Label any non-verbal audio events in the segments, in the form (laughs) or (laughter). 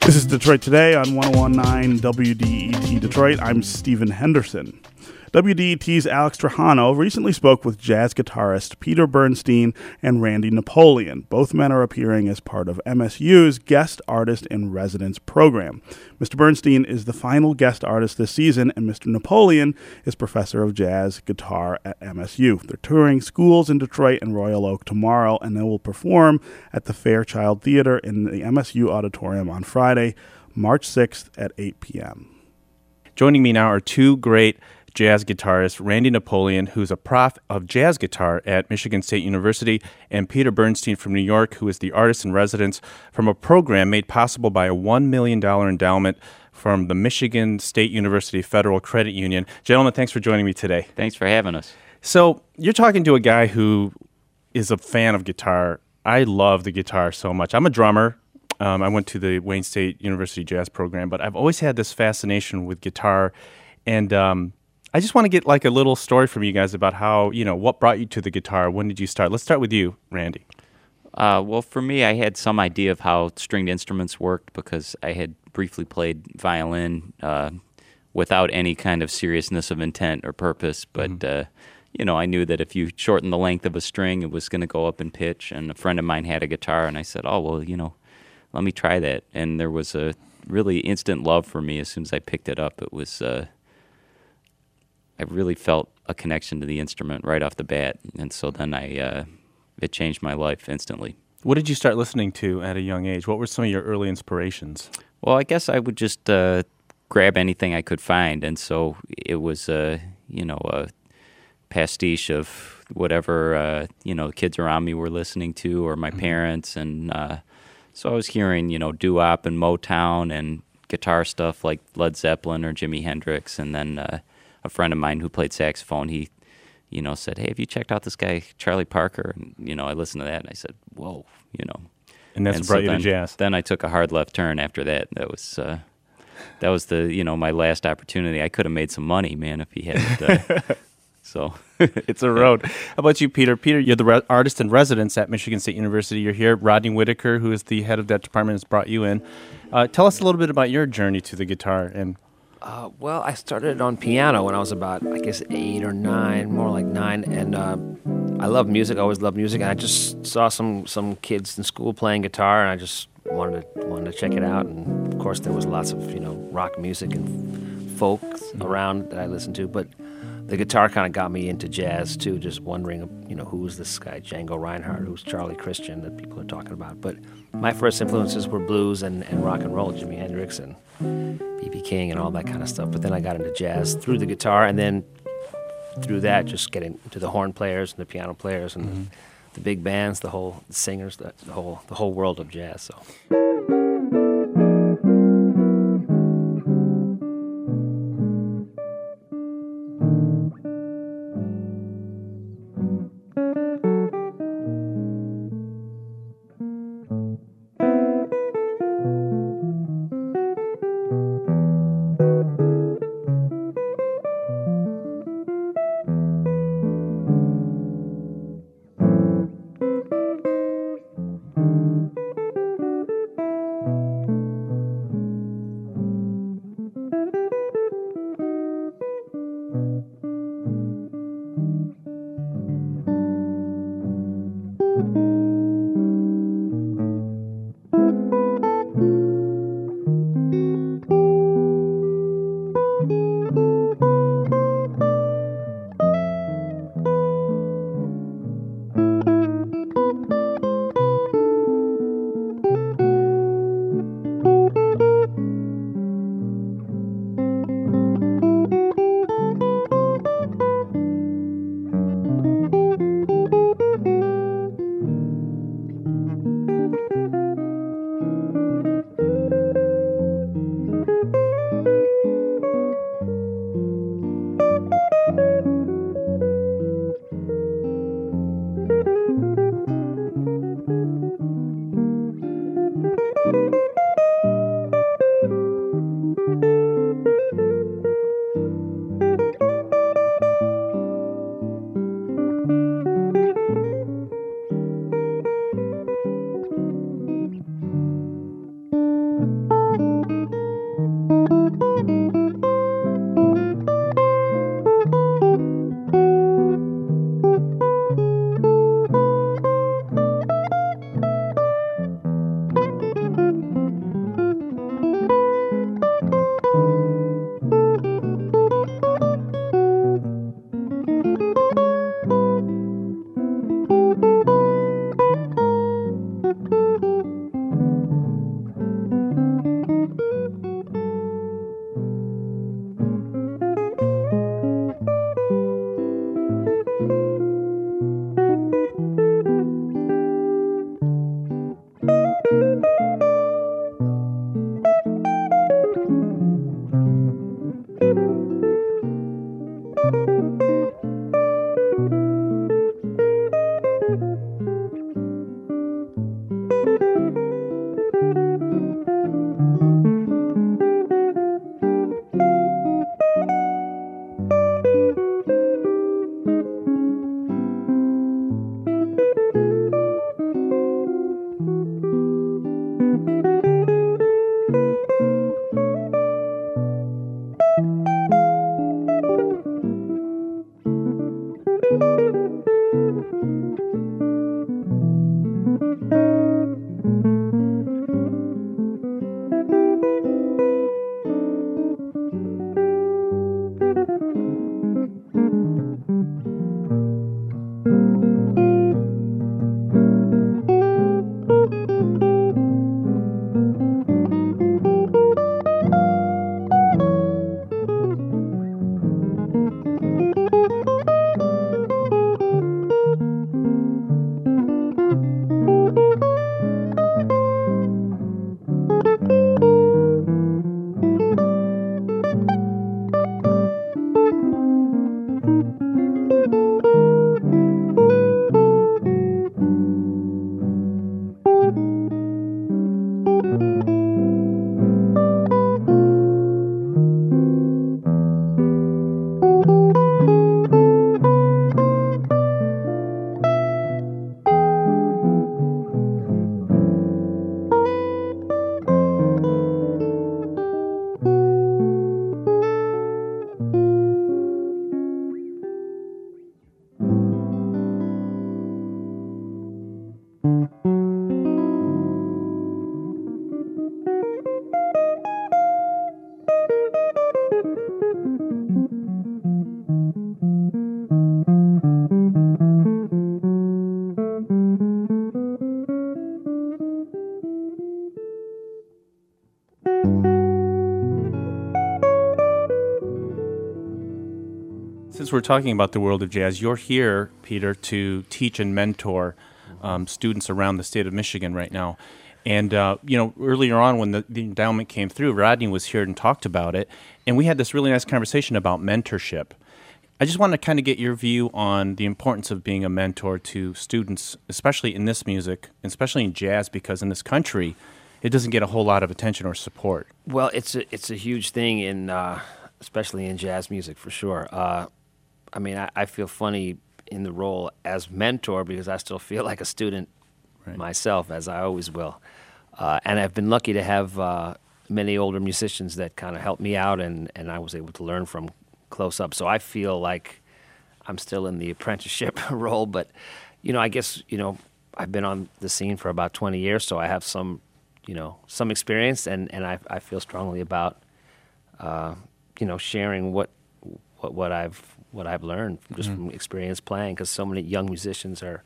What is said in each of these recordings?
This is Detroit Today on 1019 WDET Detroit. I'm Stephen Henderson. WDET's Alex Trajano recently spoke with jazz guitarist Peter Bernstein and Randy Napoleon. Both men are appearing as part of MSU's Guest Artist in Residence program. Mr. Bernstein is the final guest artist this season, and Mr. Napoleon is professor of jazz guitar at MSU. They're touring schools in Detroit and Royal Oak tomorrow, and they will perform at the Fairchild Theater in the MSU Auditorium on Friday, March 6th at 8 p.m. Joining me now are two great jazz guitarist Randy Napoleon, who's a prof of jazz guitar at Michigan State University, and Peter Bernstein from New York, who is the artist in residence from a program made possible by a $1 million endowment from the Michigan State University Federal Credit Union. Gentlemen, thanks for joining me today. Thanks for having us. So, you're talking to a guy who is a fan of guitar. I love the guitar so much. I'm a drummer. Um, I went to the Wayne State University jazz program, but I've always had this fascination with guitar. And um, I just want to get like a little story from you guys about how you know what brought you to the guitar. When did you start? Let's start with you, Randy. Uh, well, for me, I had some idea of how stringed instruments worked because I had briefly played violin uh, without any kind of seriousness of intent or purpose. But mm-hmm. uh, you know, I knew that if you shorten the length of a string, it was going to go up in pitch. And a friend of mine had a guitar, and I said, "Oh, well, you know, let me try that." And there was a really instant love for me as soon as I picked it up. It was uh, I really felt a connection to the instrument right off the bat, and so then I uh, it changed my life instantly. What did you start listening to at a young age? What were some of your early inspirations? Well, I guess I would just uh, grab anything I could find, and so it was uh, you know a pastiche of whatever uh, you know kids around me were listening to, or my mm-hmm. parents, and uh, so I was hearing you know doo wop and Motown and guitar stuff like Led Zeppelin or Jimi Hendrix, and then uh, a friend of mine who played saxophone, he, you know, said, "Hey, have you checked out this guy Charlie Parker?" And you know, I listened to that and I said, "Whoa," you know. And that's and brought so you then, to jazz. Then I took a hard left turn after that. That was uh, that was the you know my last opportunity. I could have made some money, man, if he hadn't. Uh, (laughs) so (laughs) it's a road. How about you, Peter? Peter, you're the re- artist in residence at Michigan State University. You're here. Rodney Whitaker, who is the head of that department, has brought you in. Uh, tell us a little bit about your journey to the guitar and uh, well, I started on piano when I was about, I guess, eight or nine, more like nine, and uh, I love music. I always loved music, and I just saw some some kids in school playing guitar, and I just wanted to wanted to check it out. And of course, there was lots of you know rock music and folk mm-hmm. around that I listened to, but the guitar kind of got me into jazz too. Just wondering, you know, who's this guy Django Reinhardt, who's Charlie Christian that people are talking about. But my first influences were blues and, and rock and roll, Jimi Hendrix and B.B. King and all that kind of stuff. But then I got into jazz through the guitar, and then through that, just getting to the horn players and the piano players and mm-hmm. the, the, big bands, the whole singers, the, the whole the whole world of jazz. So. Since we're talking about the world of jazz, you're here, Peter, to teach and mentor um, students around the state of Michigan right now. And uh, you know, earlier on when the, the endowment came through, Rodney was here and talked about it, and we had this really nice conversation about mentorship. I just want to kind of get your view on the importance of being a mentor to students, especially in this music, especially in jazz, because in this country, it doesn't get a whole lot of attention or support. Well, it's a it's a huge thing in uh, especially in jazz music for sure. Uh, I mean, I, I, feel funny in the role as mentor because I still feel (laughs) like a student right. myself, as I always will. Uh, and I've been lucky to have uh, many older musicians that kind of helped me out, and, and I was able to learn from close up. So I feel like I'm still in the apprenticeship (laughs) role, but you know, I guess you know I've been on the scene for about 20 years, so I have some you know some experience, and and I, I feel strongly about uh, you know sharing what what what I've what I've learned just mm-hmm. from experience playing because so many young musicians are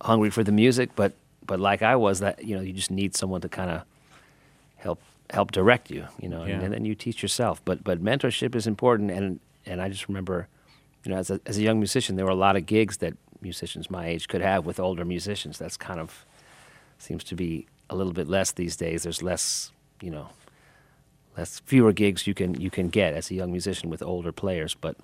hungry for the music, but but like I was, that you know you just need someone to kind of help help direct you, you know, yeah. and, and, then you teach yourself. But but mentorship is important, and and I just remember, you know, as a as a young musician, there were a lot of gigs that musicians my age could have with older musicians. That's kind of seems to be a little bit less these days. There's less, you know, less fewer gigs you can you can get as a young musician with older players, but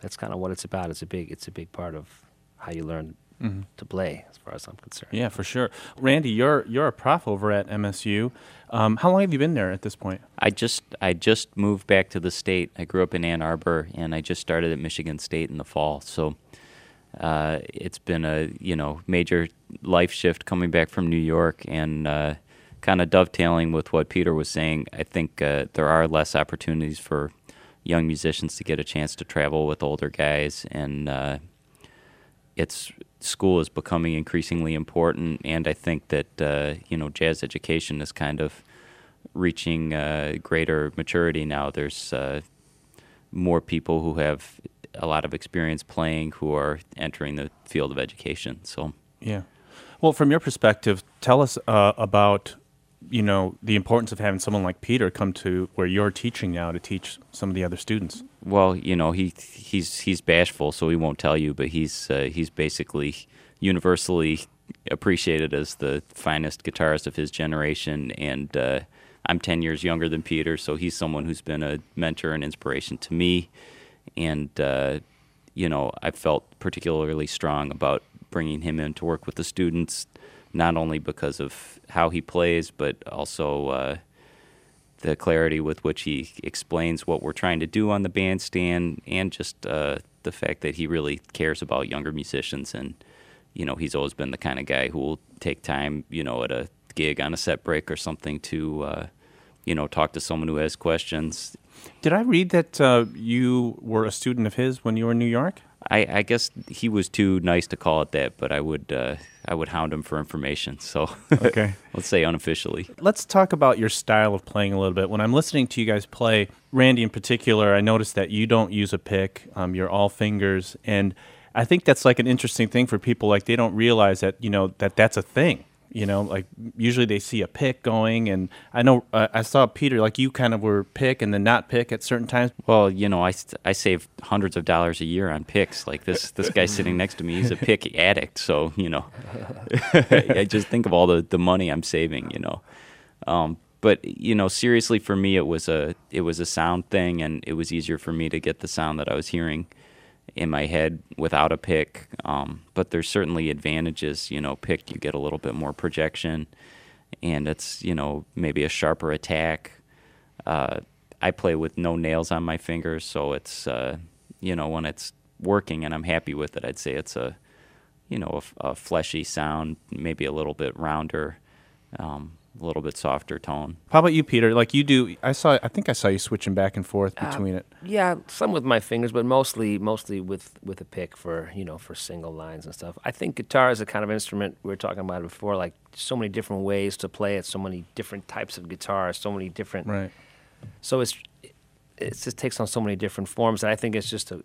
that's kind of what it's about. It's a big it's a big part of how you learn mm-hmm. to play, as far as I'm concerned. Yeah, for sure. Randy, you're you're a prof over at MSU. Um, how long have you been there at this point? I just I just moved back to the state. I grew up in Ann Arbor, and I just started at Michigan State in the fall. So uh, it's been a you know major life shift coming back from New York and. Uh, kind of dovetailing with what Peter was saying, I think uh, there are less opportunities for young musicians to get a chance to travel with older guys, and uh, it's school is becoming increasingly important. And I think that uh, you know jazz education is kind of reaching uh, greater maturity now. There's uh, more people who have a lot of experience playing who are entering the field of education. So Yeah. Well, from your perspective, tell us uh, about you know the importance of having someone like Peter come to where you're teaching now to teach some of the other students. Well, you know, he he's he's bashful, so he won't tell you. But he's uh, he's basically universally appreciated as the finest guitarist of his generation. And uh, I'm ten years younger than Peter, so he's someone who's been a mentor and inspiration to me. And uh, you know, I felt particularly strong about bringing him in to work with the students, not only because of how he plays, but also. Uh, the clarity with which he explains what we're trying to do on the bandstand, and just uh, the fact that he really cares about younger musicians. And you know, he's always been the kind of guy who will take time, you know, at a gig on a set break or something to, uh, you know, talk to someone who has questions. Did I read that uh, you were a student of his when you were in New York? I, I guess he was too nice to call it that, but I would uh, I would hound him for information. So Okay. (laughs) let's say unofficially. Let's talk about your style of playing a little bit. When I'm listening to you guys play, Randy in particular, I noticed that you don't use a pick. Um, you're all fingers, and I think that's like an interesting thing for people. Like they don't realize that you know that that's a thing. You know, like usually they see a pick going, and I know uh, I saw Peter like you kind of were pick and then not pick at certain times. Well, you know, I, I save hundreds of dollars a year on picks. Like this this guy sitting next to me, he's a (laughs) pick addict. So you know, (laughs) I just think of all the, the money I'm saving. You know, um, but you know, seriously, for me, it was a it was a sound thing, and it was easier for me to get the sound that I was hearing in my head without a pick. Um, but there's certainly advantages. You know, pick you get a little bit more projection, and it's you know maybe a sharper attack. Uh, I play with no nails on my fingers, so it's uh, you know when it's working and I'm happy with it, I'd say it's a you know a fleshy sound, maybe a little bit rounder, um, a little bit softer tone. How about you, Peter? Like you do, I saw. I think I saw you switching back and forth Uh, between it. Yeah, some with my fingers, but mostly mostly with with a pick for you know for single lines and stuff. I think guitar is a kind of instrument we were talking about before. Like so many different ways to play it, so many different types of guitar, so many different. Right. So it's it just takes on so many different forms, and I think it's just a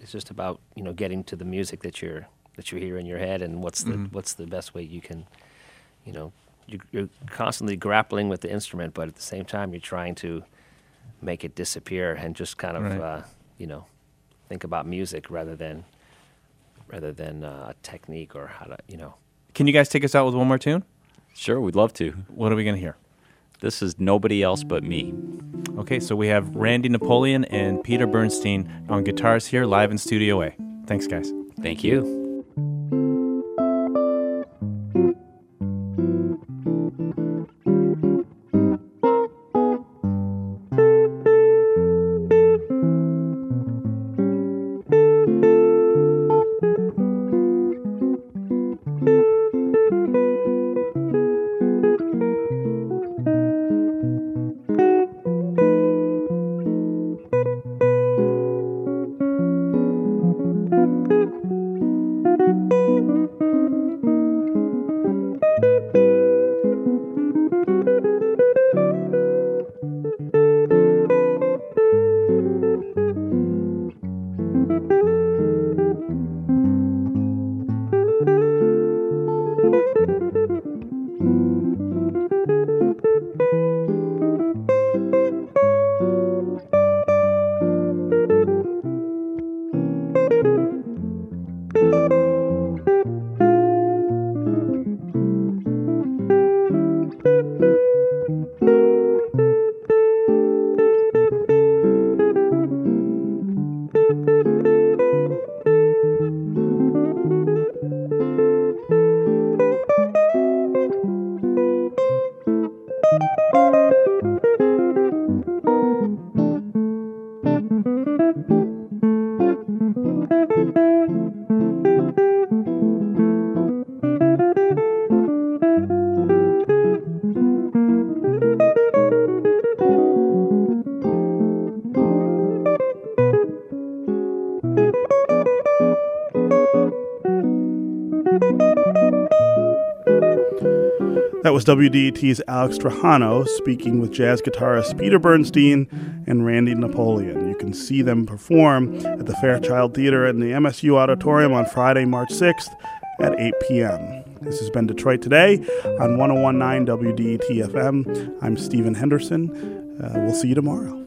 it's just about you know getting to the music that you're that you hear in your head, and what's the Mhm. what's the best way you can, you know, you, you're constantly grappling with the instrument, but at the same time you're trying to make it disappear and just kind of Right. uh, you know think about music rather than rather than uh, a technique or how to you know. Can you guys take us out with one more tune? Sure, we'd love to. What are we gonna hear? This is nobody else but me. Okay, so we have Randy Napoleon and Peter Bernstein on guitars here live in Studio A. Thanks, guys. Thank you. That was WDET's Alex Trajano speaking with jazz guitarist Peter Bernstein and Randy Napoleon. You can see them perform at the Fairchild Theater in the MSU Auditorium on Friday, March 6th at 8 p.m. This has been Detroit Today on 1019 WDET FM. I'm Stephen Henderson. Uh, we'll see you tomorrow.